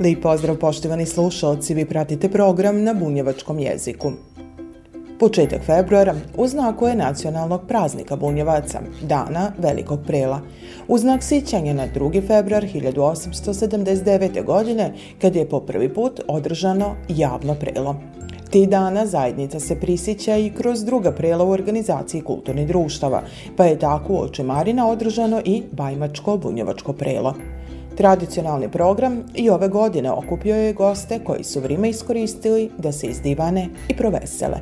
Lijep pozdrav poštovani slušalci, vi pratite program na bunjevačkom jeziku. Početak februara u znaku je nacionalnog praznika bunjevaca, dana Velikog prela, u znak sićanja na 2. februar 1879. godine, kad je po prvi put održano javno prelo. Ti dana zajednica se prisića i kroz druga prela u organizaciji kulturnih društava, pa je tako u Očemarina održano i Bajmačko-bunjevačko prelo. Tradicionalni program i ove godine okupio je goste koji su vrijeme iskoristili da se izdivane i provesele.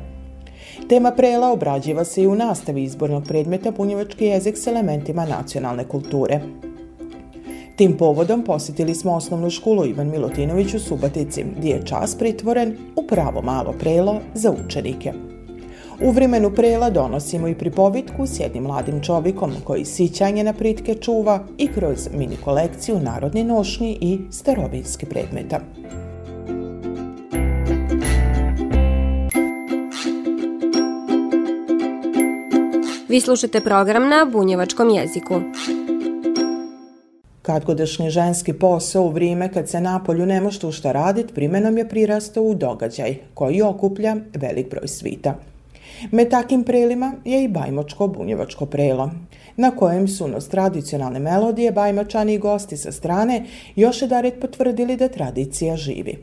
Tema prela obrađiva se i u nastavi izbornog predmeta punjevački jezik s elementima nacionalne kulture. Tim povodom posjetili smo osnovnu školu Ivan Milutinović u Subatici, gdje je čas pritvoren u pravo malo prelo za učenike. U vremenu prela donosimo i pripovitku s jednim mladim čovikom koji sićanje na pritke čuva i kroz mini kolekciju narodni nošnji i starovinski predmeta. Vi slušate program na bunjevačkom jeziku. Kadgodašnji ženski posao u vrijeme kad se na polju nema što šta radit, primenom je prirastao u događaj koji okuplja velik broj svita. Med takim prelima je i Bajmočko-bunjevačko prelo, na kojem su nos tradicionalne melodije Bajmačani i gosti sa strane još jedaret potvrdili da tradicija živi.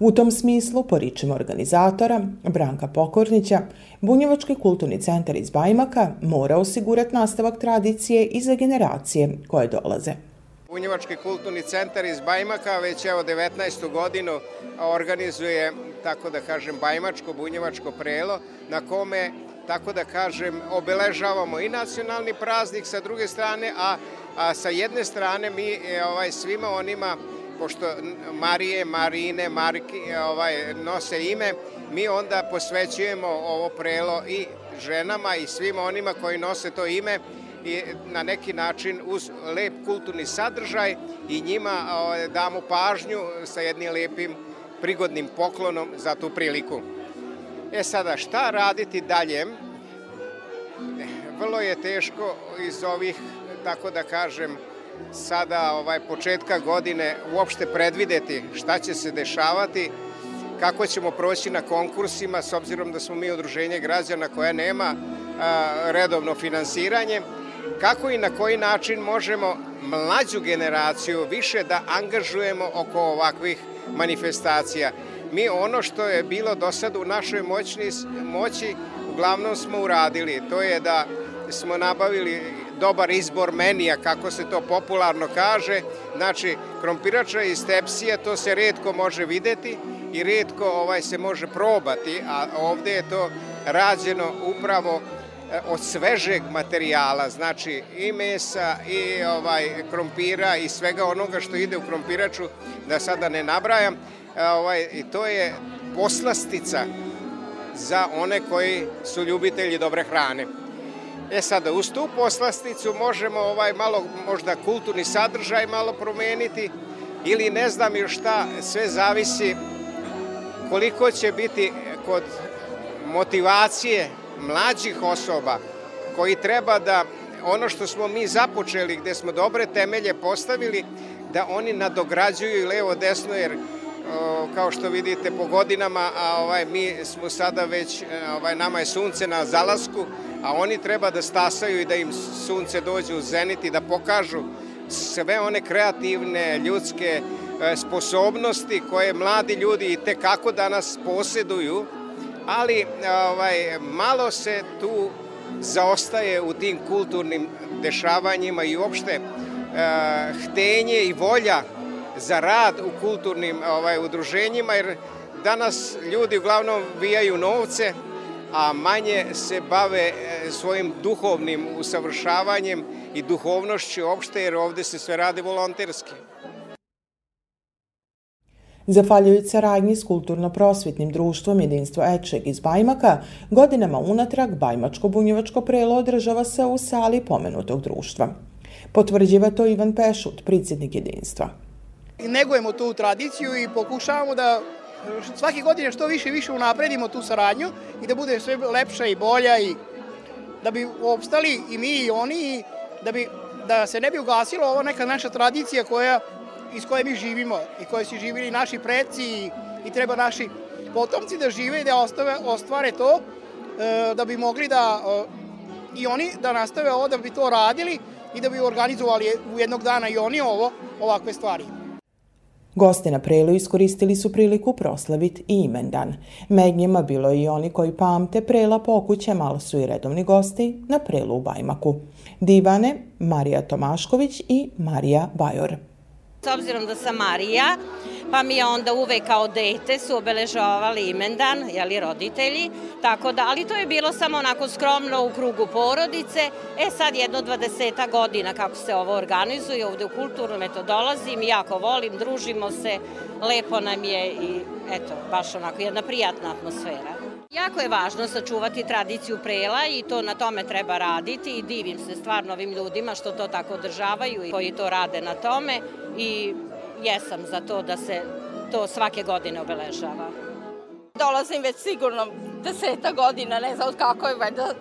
U tom smislu, poričimo organizatora, Branka Pokornića, Bunjevački kulturni centar iz Bajmaka mora osigurati nastavak tradicije i za generacije koje dolaze. Bunjevački kulturni centar iz Bajmaka već evo 19. godinu organizuje, tako da kažem, Bajmačko, Bunjevačko prelo, na kome, tako da kažem, obeležavamo i nacionalni praznik sa druge strane, a, a sa jedne strane mi e, ovaj, svima onima pošto Marije, Marine, Marki ovaj, nose ime, mi onda posvećujemo ovo prelo i ženama i svima onima koji nose to ime na neki način uz lep kulturni sadržaj i njima ovaj, damo pažnju sa jednim lepim prigodnim poklonom za tu priliku. E sada, šta raditi dalje? Vrlo je teško iz ovih, tako da kažem, sada ovaj početka godine uopšte predvideti šta će se dešavati, kako ćemo proći na konkursima s obzirom da smo mi udruženje građana koja nema a, redovno finansiranje, kako i na koji način možemo mlađu generaciju više da angažujemo oko ovakvih manifestacija. Mi ono što je bilo do sada u našoj moćni, moći uglavnom smo uradili. To je da smo nabavili dobar izbor menija, kako se to popularno kaže. Znači, krompirača iz tepsije, to se redko može videti i redko ovaj se može probati, a ovde je to rađeno upravo od svežeg materijala, znači i mesa i ovaj krompira i svega onoga što ide u krompiraču, da sada ne nabrajam, e, ovaj, i to je poslastica za one koji su ljubitelji dobre hrane. E sada, uz tu poslasticu možemo ovaj malo, možda kulturni sadržaj malo promeniti ili ne znam još šta, sve zavisi koliko će biti kod motivacije mlađih osoba koji treba da ono što smo mi započeli, gde smo dobre temelje postavili, da oni nadograđuju i levo desno, jer kao što vidite po godinama, a ovaj mi smo sada već ovaj nama je sunce na zalasku, a oni treba da stasaju i da im sunce dođe u zenit i da pokažu sve one kreativne ljudske e, sposobnosti koje mladi ljudi i te kako danas posjeduju, ali ovaj, malo se tu zaostaje u tim kulturnim dešavanjima i uopšte uh, htenje i volja za rad u kulturnim ovaj, udruženjima, jer danas ljudi uglavnom vijaju novce, a manje se bave e, svojim duhovnim usavršavanjem i duhovnošću opšte, jer ovde se sve radi volonterski. Zahvaljujući saradnji s kulturno-prosvetnim društvom Jedinstvo Ečeg iz Bajmaka, godinama unatrag Bajmačko-bunjevačko prelo održava se u sali pomenutog društva. Potvrđiva to Ivan Pešut, predsjednik jedinstva. Negujemo tu tradiciju i pokušavamo da svake godine što više i više unapredimo tu saradnju i da bude sve lepša i bolja i da bi opstali i mi i oni i da, bi, da se ne bi ugasila ova neka naša tradicija koja, iz koje mi živimo i koje su živili naši preci i, i treba naši potomci da žive i da ostave, ostvare to e, da bi mogli da e, i oni da nastave ovo da bi to radili i da bi organizovali u jednog dana i oni ovo, ovakve stvari. Gosti na prelu iskoristili su priliku proslaviti i imendan. Med njima bilo je i oni koji pamte prela po okućem, ali su i redovni gosti na prelu u Bajmaku. Divane, Marija Tomašković i Marija Bajor. S obzirom da sam Marija, pa mi je onda uvek kao dete su obeležavali imendan, jeli roditelji, tako da, ali to je bilo samo onako skromno u krugu porodice. E sad jedno dvadeseta godina kako se ovo organizuje, ovde u kulturnom, eto dolazim, jako volim, družimo se, lepo nam je i eto, baš onako jedna prijatna atmosfera. Jako je važno sačuvati tradiciju prela i to na tome treba raditi i divim se stvarno ovim ljudima što to tako održavaju i koji to rade na tome i jesam za to da se to svake godine obeležava. Dolazim već sigurno deseta godina, ne znam kako je, valjda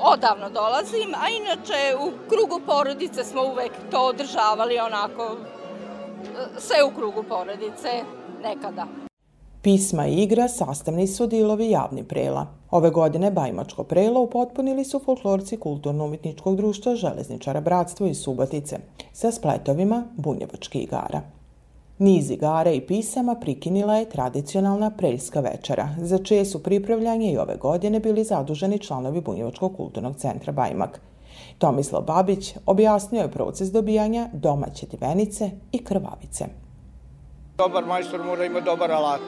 odavno dolazim, a inače u krugu porodice smo uvek to održavali onako, sve u krugu porodice nekada. Pisma i igra sastavni su dilovi javni prela. Ove godine Bajmačko prelo upotpunili su folklorci Kulturno-umetničkog društva Železničara Bratstvo iz Subotice sa spletovima bunjevačkih igara. Niz igara i pisama prikinila je tradicionalna preljska večera, za čije su pripravljanje i ove godine bili zaduženi članovi Bunjevačkog kulturnog centra Bajmak. Tomislav Babić objasnio je proces dobijanja domaće divenice i krvavice. Dobar majstor mora ima dobar alat.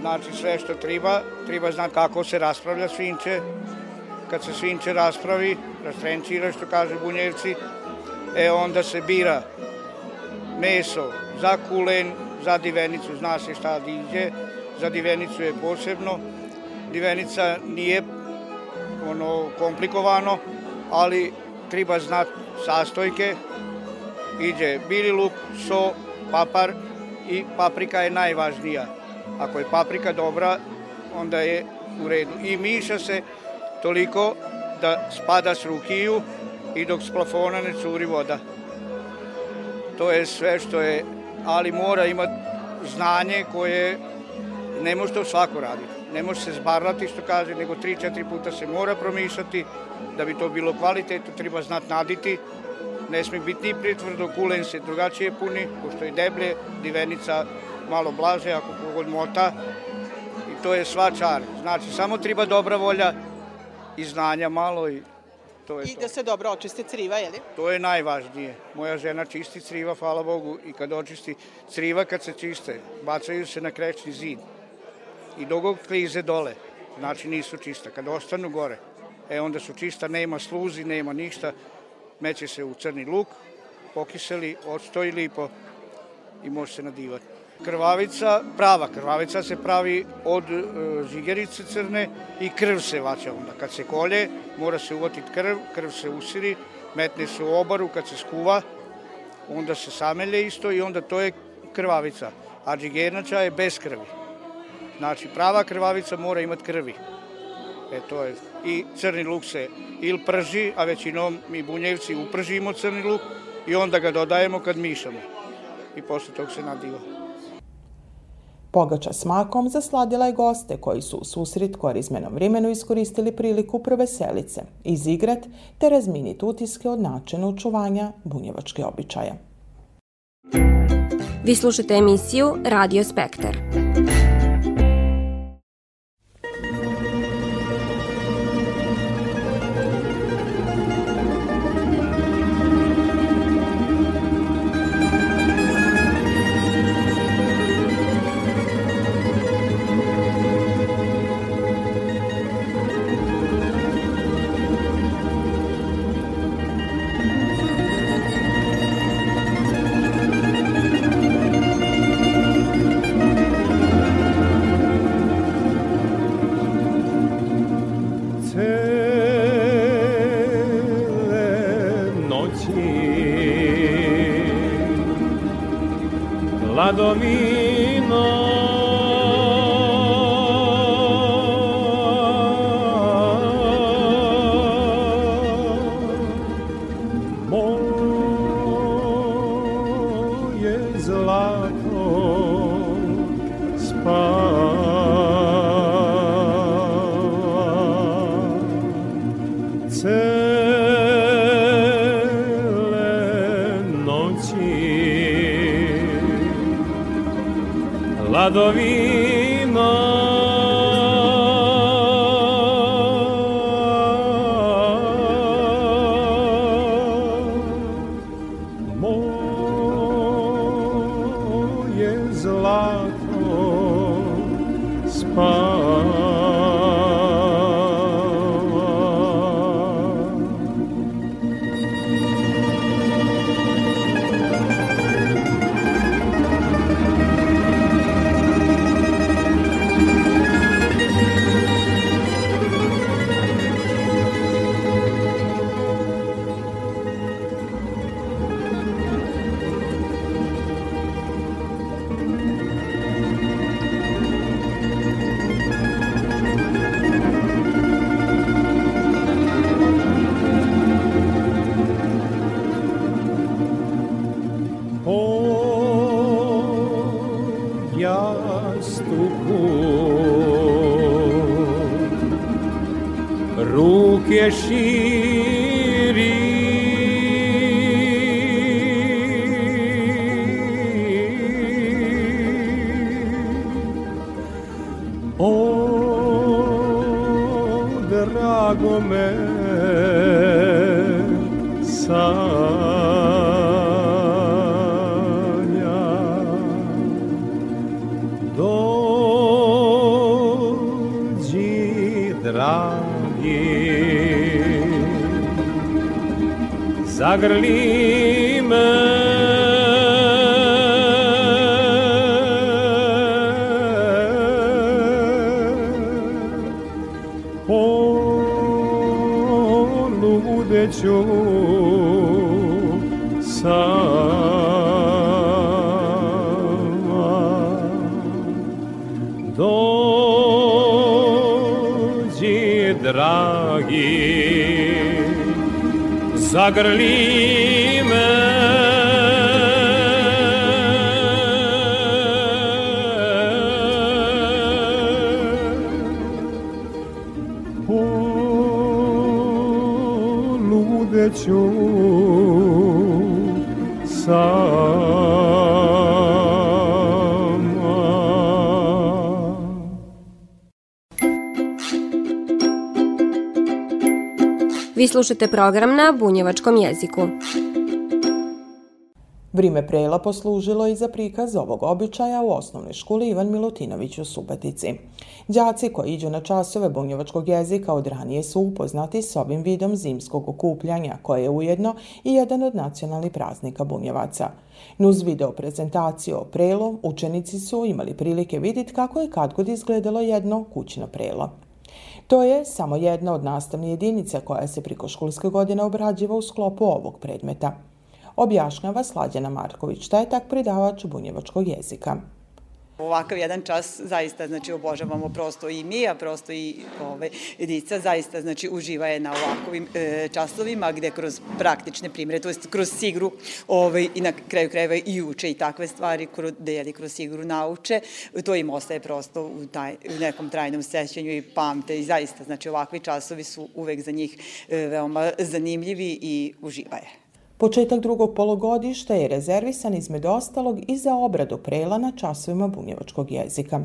Znači sve što treba, treba znati kako se raspravlja svinče. Kad se svinče raspravi, rastrencira što kaže bunjevci, e onda se bira meso za kulen, za divenicu, zna se šta diđe, za divenicu je posebno. Divenica nije ono komplikovano, ali treba znati sastojke. Iđe bili luk, so, papar i paprika je najvažnija. Ako je paprika dobra, onda je u redu. I miša se toliko da spada s rukiju i dok s plafona ne curi voda. To je sve što je, ali mora imati znanje koje ne može to svako raditi. Ne može se zbarati, što kaže, nego 3-4 puta se mora promišljati. Da bi to bilo kvalitetno, treba znati naditi. Ne sme biti ni pritvrdo, kulen se drugačije puni, pošto je deblje, divenica malo blaže, ako kogod mota. I to je sva čar. Znači, samo treba dobra volja i znanja malo i To je I to. da se dobro očiste criva, je li? To je najvažnije. Moja žena čisti criva, hvala Bogu, i kad očisti criva, kad se čiste, bacaju se na krećni zid. I dogog klize dole, znači nisu čista. Kad ostanu gore, e onda su čista, nema sluzi, nema ništa, meće se u crni luk, pokiseli, odstoji lipo i može se nadivati. Krvavica, prava krvavica se pravi od e, žigerice crne i krv se vaća onda. Kad se kolje, mora se uvotiti krv, krv se usiri, metne se u obaru, kad se skuva, onda se samelje isto i onda to je krvavica. A džigernača je bez krvi. Znači, prava krvavica mora imati krvi. E, to je. I crni luk se ili prži, a većinom mi bunjevci upržimo crni luk i onda ga dodajemo kad mišamo. I posle tog se nadiva. Pogača s makom zasladila je goste koji su u susret korizmenom vremenu iskoristili priliku selice, izigrat te razminiti utiske od načina učuvanja bunjevačke običaja. Vi slušate emisiju Radio Spektar. Ladovino Радові. drago me sanja dođi dragi zagrli neću sama. Dođi dragi zagrli Vi slušate program na bunjevačkom jeziku. Vrime prela poslužilo i za prikaz ovog običaja u osnovnoj školi Ivan Milutinović u Subatici. Đaci koji iđu na časove bunjevačkog jezika od ranije su upoznati s ovim vidom zimskog okupljanja, koje je ujedno i jedan od nacionalnih praznika bunjevaca. Nuz video prezentaciju o prelu, učenici su imali prilike vidjeti kako je kad god izgledalo jedno kućno prelo. To je samo jedna od nastavnih jedinica koja se priko školske godine obrađiva u sklopu ovog predmeta. Objašnjava Slađana Marković, šta je tak predavač bunjevačkog jezika. Ovakav jedan čas zaista znači obožavamo prosto i mi, a prosto i ove, dica zaista znači uživaje na ovakvim e, časovima gde kroz praktične primere, to jest kroz sigru ove, i na kraju krajeva i uče i takve stvari kroz, da kroz sigru nauče, to im ostaje prosto u, taj, u nekom trajnom sećanju i pamte i zaista znači ovakvi časovi su uvek za njih e, veoma zanimljivi i uživaje. Početak drugog polugodišta je rezervisan između ostalog i za obradu prela na časovima bunjevačkog jezika.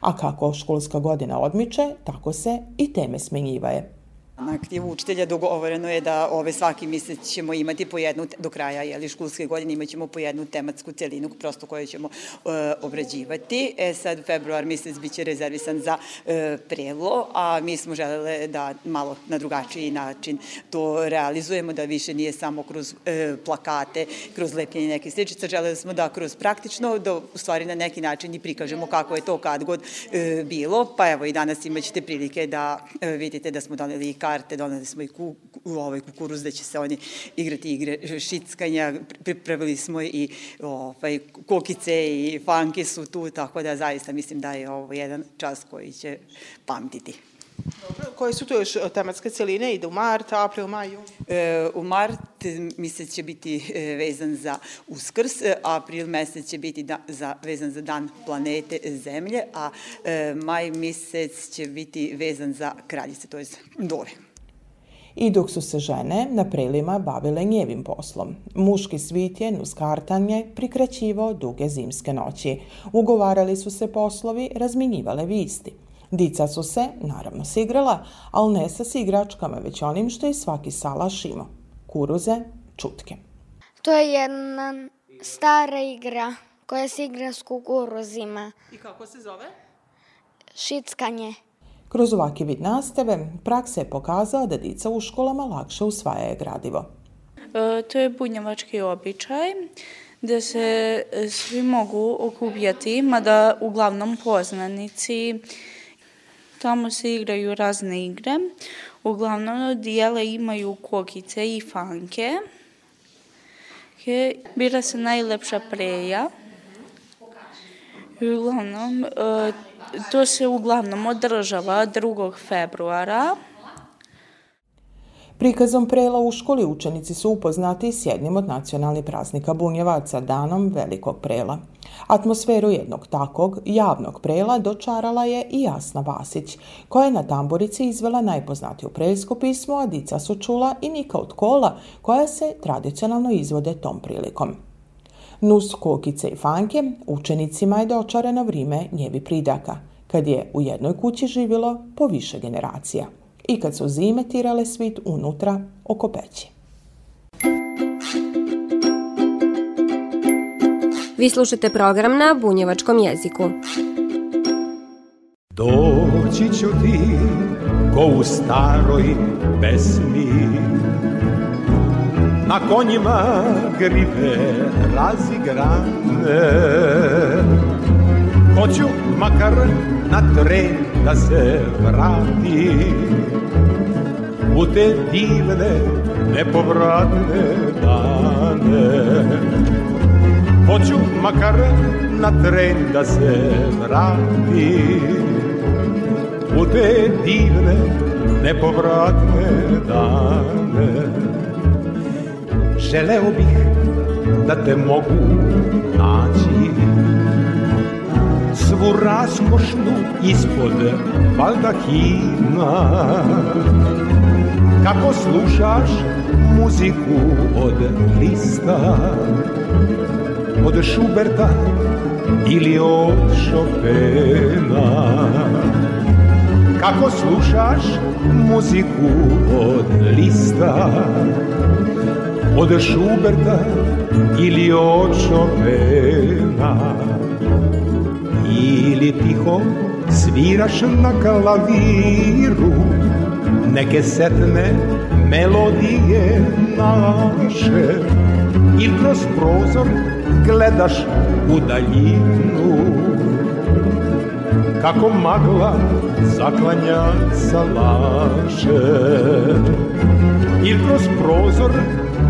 A kako školska godina odmiče, tako se i teme smenjivaje. Na aktivu učitelja dogovoreno je da ove svaki mesec ćemo imati po jednu, do kraja jeli, školske godine imaćemo po jednu tematsku celinu prosto koju ćemo e, obrađivati. E sad, februar mesec biće rezervisan za e, prelo, a mi smo želele da malo na drugačiji način to realizujemo, da više nije samo kroz e, plakate, kroz lepljenje neke sličice, želeli smo da kroz praktično, da u stvari na neki način i prikažemo kako je to kad god e, bilo, pa evo i danas imaćete prilike da e, vidite da smo doneli karte, donali smo i ku, u ovaj kukuruz da će se oni igrati igre šickanja, pripravili smo i ovaj, kokice i fanke su tu, tako da zaista mislim da je ovo jedan čas koji će pamtiti. Dobro, koje su to još e, tematske celine? Ide u mart, april, maju? E, u mart mesec će biti e, vezan za uskrs, e, april mesec će biti da, za, vezan za dan planete Zemlje, a e, maj mesec će biti vezan za kraljice, to je dove. I dok su se žene na prelima bavile njevim poslom, muški svit je uz kartanje prikraćivao duge zimske noći. Ugovarali su se poslovi, razminjivale visti. Dica su se, naravno, sigrala, ali ne sa igračkama, već onim što je svaki salaš imao. Kuruze, čutke. To je jedna stara igra koja se igra s kukuruzima. I kako se zove? Šickanje. Kroz ovaki vid nastave, praksa je pokazala da dica u školama lakše usvajaje gradivo. E, to je bunjevački običaj da se svi mogu okupljati, mada uglavnom poznanici Tamo se igraju razne igre. Uglavnom dijele imaju kokice i fanke. Bira se najlepša preja. Uglavnom, e, to se uglavnom održava 2. februara. Prikazom prela u školi učenici su upoznati s jednim od nacionalnih praznika bunjevaca, danom Velikog prela. Atmosferu jednog takog javnog prela dočarala je i Jasna Vasić, koja je na tamburici izvela najpoznatiju preljsko pismo, a dica su čula i Nika od kola, koja se tradicionalno izvode tom prilikom. Nus kokice i fanke učenicima je dočarano vrijeme njevi pridaka, kad je u jednoj kući živjelo po više generacija i kad su zime tirale svit unutra oko peći. Vi slušate program na bunjevačkom jeziku. Doći ću ti ko u staroj pesmi Na konjima grive razigrane Hoću makar na tren da se vrati. U te divne, nepovratne dane. Hoću makar na tren da se vrati. U te divne, nepovratne dane. Želeo bih da te mogu naći Svu raskošnu ispod baldahina Kako slušaš muziku od lista od Šuberta ili od Chopina? Kako slušaš muziku od Lista Od Šuberta ili od Chopina Ili tiho sviraš na klaviru? Neke setne melodije naše Ili kroz prozor gledaš u daljinu. Kako magla zaklanja salaše Ili kroz prozor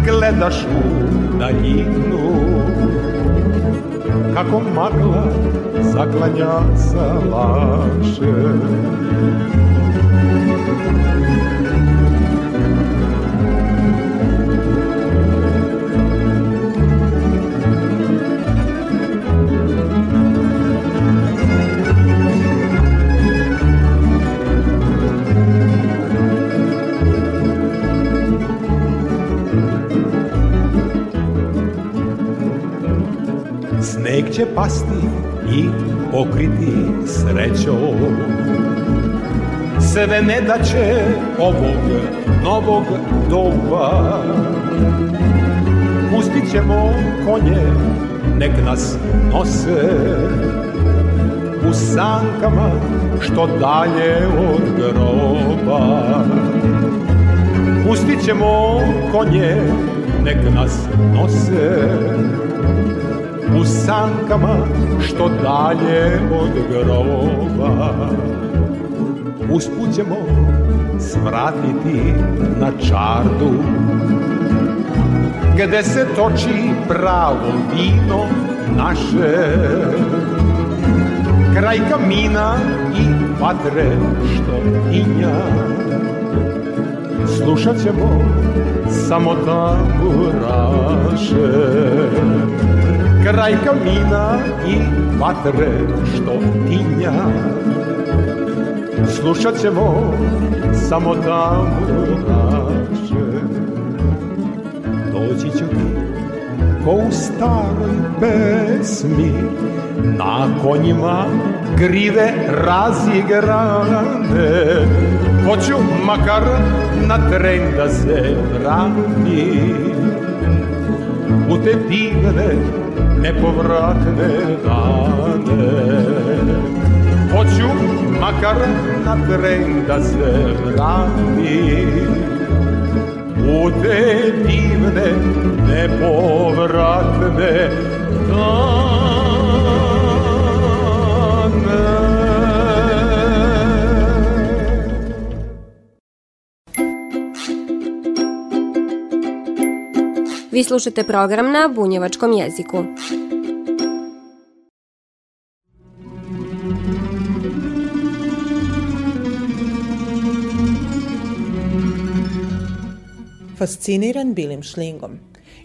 gledaš u daljinu. Kako magla zaklanja salaše Sneg će pasti i pokriti srećom Sve ne da će ovog novog doba Pustit ćemo konje, nek nas nose U sankama što dalje od groba. Pustit ćemo konje, nek nas nose u sankama što dalje od groba Usput ćemo svratiti na čardu Gde se toči pravo vino naše. Kraj kamina i vatre što inja Slušat ćemo samo tamburaše Kraj kamina i vatre što tinja. Slušat ćemo samo tamburaše Doći ću ti ko u staroj pesmi. Na konjima grive razigrane Hoću makar na tren da se U te divne nepovratne dane. Hoću makar na tren da se vrati U te divne nepovratne dane Vi slušate program na bunjevačkom jeziku. Fasciniran bilim šlingom.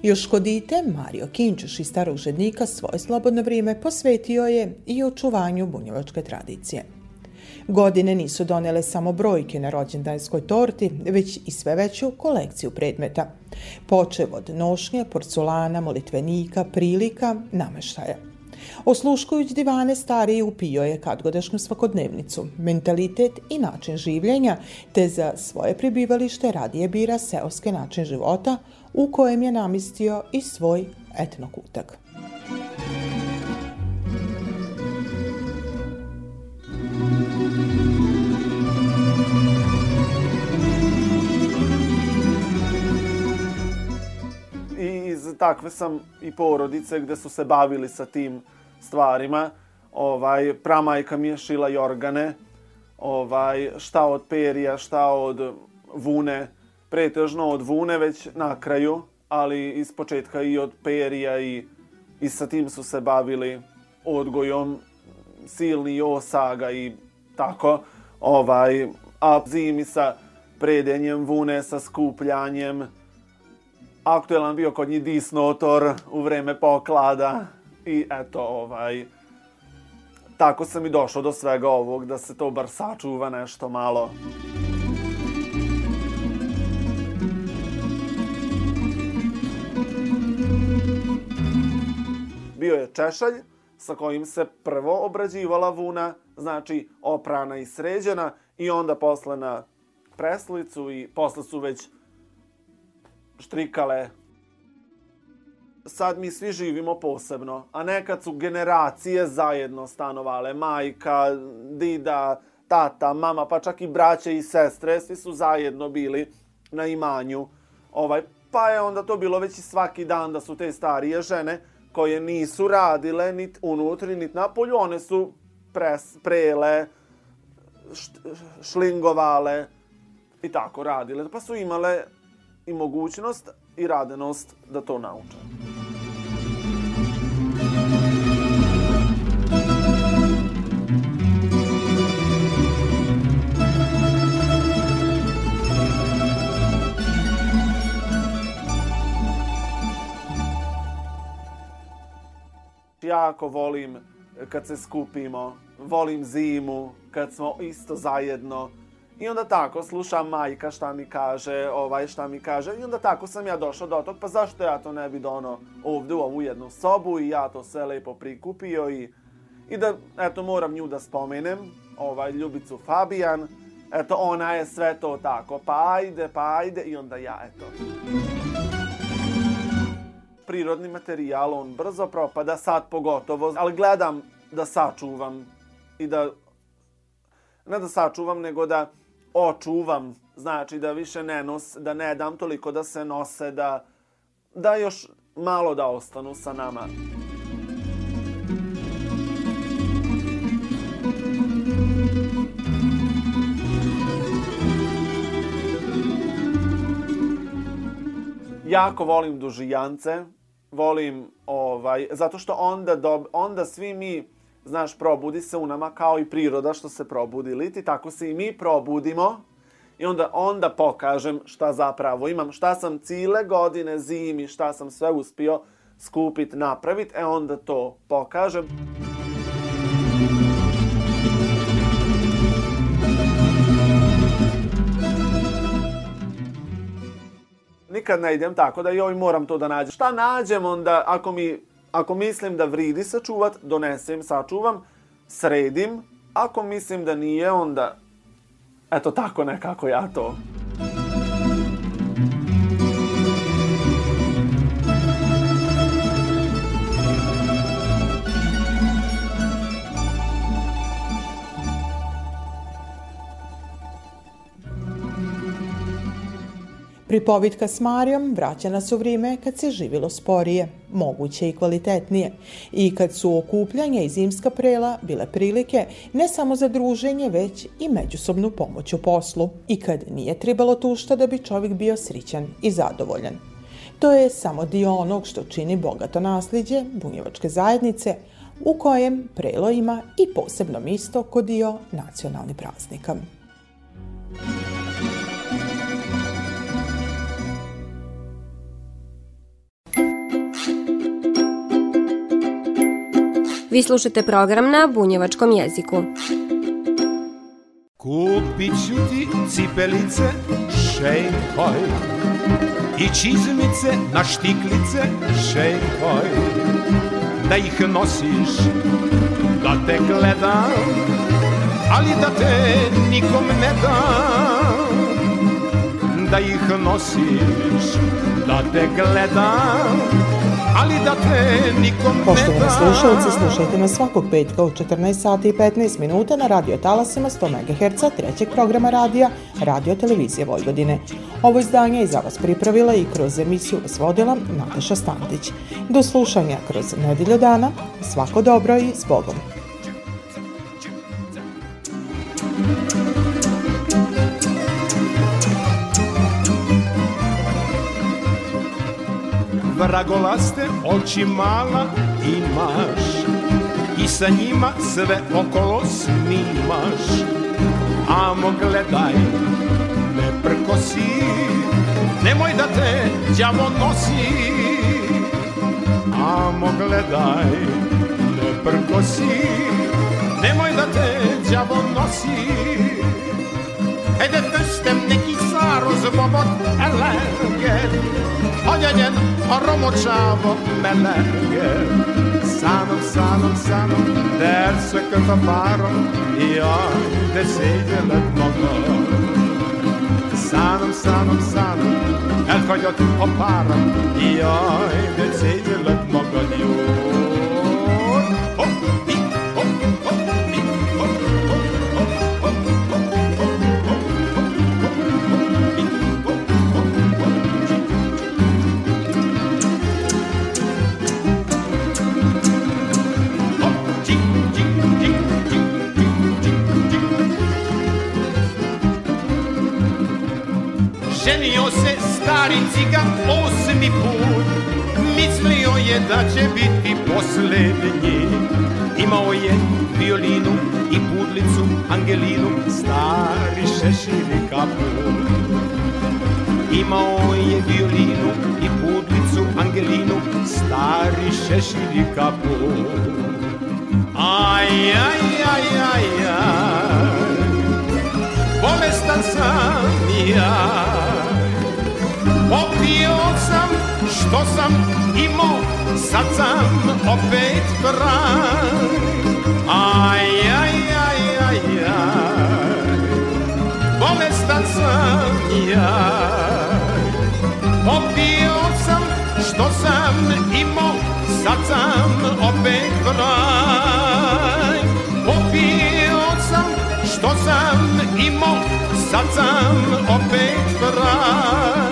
Još kod dite, Mario Kinčuš iz Starog Žednika svoje slobodno vrijeme posvetio je i očuvanju bunjevačke tradicije. Godine nisu donele samo brojke na rođendanskoj torti, već i sve veću kolekciju predmeta. Počev od nošnje, porculana, molitvenika, prilika, nameštaja. Osluškujući divane stariji upio je kadgodašnju svakodnevnicu, mentalitet i način življenja, te za svoje pribivalište radije bira seoske način života u kojem je namistio i svoj etnokutak. Takve sam i porodice gde su se bavili sa tim stvarima. Ovaj, pramajka mi je šila jorgane, ovaj, šta od perija, šta od vune, pretežno od vune već na kraju, ali iz početka i od perija i, i sa tim su se bavili odgojom silni osaga i tako. Ovaj, a zimi sa predenjem vune, sa skupljanjem, aktuelan bio kod njih disnotor u vreme poklada i eto, ovaj, tako sam i došao do svega ovog, da se to bar sačuva nešto malo. Bio je češalj sa kojim se prvo obrađivala vuna, znači oprana i sređena i onda posle na preslicu i posle su već štrikale. Sad mi svi živimo posebno, a nekad su generacije zajedno stanovale. Majka, dida, tata, mama, pa čak i braće i sestre, svi su zajedno bili na imanju. Ovaj, pa je onda to bilo već i svaki dan da su te starije žene koje nisu radile nit unutri, nit napolju, one su pres, prele, šlingovale i tako radile. Pa su imale i mogućnost i radenost da to nauče. Jako volim kad se skupimo, volim zimu, kad smo isto zajedno, I onda tako, slušam majka šta mi kaže, ovaj šta mi kaže, i onda tako sam ja došao do tog, pa zašto ja to ne bi dono ovde u ovu jednu sobu i ja to sve lepo prikupio i, i da, eto, moram nju da spomenem, ovaj, Ljubicu Fabijan, eto, ona je sve to tako, pa ajde, pa ajde, i onda ja, eto. Prirodni materijal, on brzo propada, sad pogotovo, ali gledam da sačuvam i da, ne da sačuvam, nego da očuvam, znači da više ne nos, da ne dam toliko da se nose, da, da još malo da ostanu sa nama. Jako volim dužijance, volim ovaj, zato što onda, dob, onda svi mi znaš, probudi se u nama kao i priroda što se probudi liti, tako se i mi probudimo i onda, onda pokažem šta zapravo imam, šta sam cile godine zimi, šta sam sve uspio skupit, napravit, e onda to pokažem. Nikad ne idem tako da joj moram to da nađem. Šta nađem onda ako mi ako mislim da vridi sačuvat, donesem, sačuvam, sredim. Ako mislim da nije, onda eto tako nekako ja to Pripovitka s Marijom vraća nas u vrijeme kad se živilo sporije, moguće i kvalitetnije, i kad su okupljanja i zimska prela bile prilike ne samo za druženje, već i međusobnu pomoć u poslu, i kad nije trebalo tušta da bi čovjek bio srićan i zadovoljan. To je samo dio onog što čini bogato nasljeđe bunjevačke zajednice, u kojem prelo ima i posebno misto kod dio nacionalni praznika. Vi slušate program na bunjevačkom jeziku. Kupit ću ti cipelice šejkoj I čizmice na štiklice šejkoj Da ih nosiš, da te gledam Ali da te nikom ne dam Da ih nosiš, da te gledam ali da te nikom ne Poštovani slušalci, slušajte nas svakog petka u 14 sati i 15 minuta na radio talasima 100 MHz trećeg programa radija Radio Televizije Vojvodine. Ovo izdanje je za vas pripravila i kroz emisiju vas vodila Nataša Stantić. Do slušanja kroz nedelju dana, svako dobro i s Bogom. Vragolaste oči mala imaš. I sa njima sve okolo snimaš amo gledaj ne prkosi. Nemoj da te đavo nosi. Amo gledaj ne prkosi. Nemoj da te đavo nosi a romocsávok meleget. Szánom, szánom, szánom, de elszökött a párom, Jaj, de szégyellek magam. Szánom, szánom, szánom, elhagyott a párom, Jaj, de szégyellek magad, jó. Ženio se stari cigan osmi put. Mislio je da će biti poslednji Imao je violinu i pudlicu Angelinu Stari šešir i Imao je violinu i pudlicu Angelinu Stari šešir i Aj, aj, aj, aj, aj. Bolestan sam ja Popio sam što sam imao, sad sam opet kraj. Aj, aj, aj, aj, aj, bolestan sam ja. Popio sam što sam imao, sad sam opet kraj. Popio sam što sam imao, sad sam opet kraj.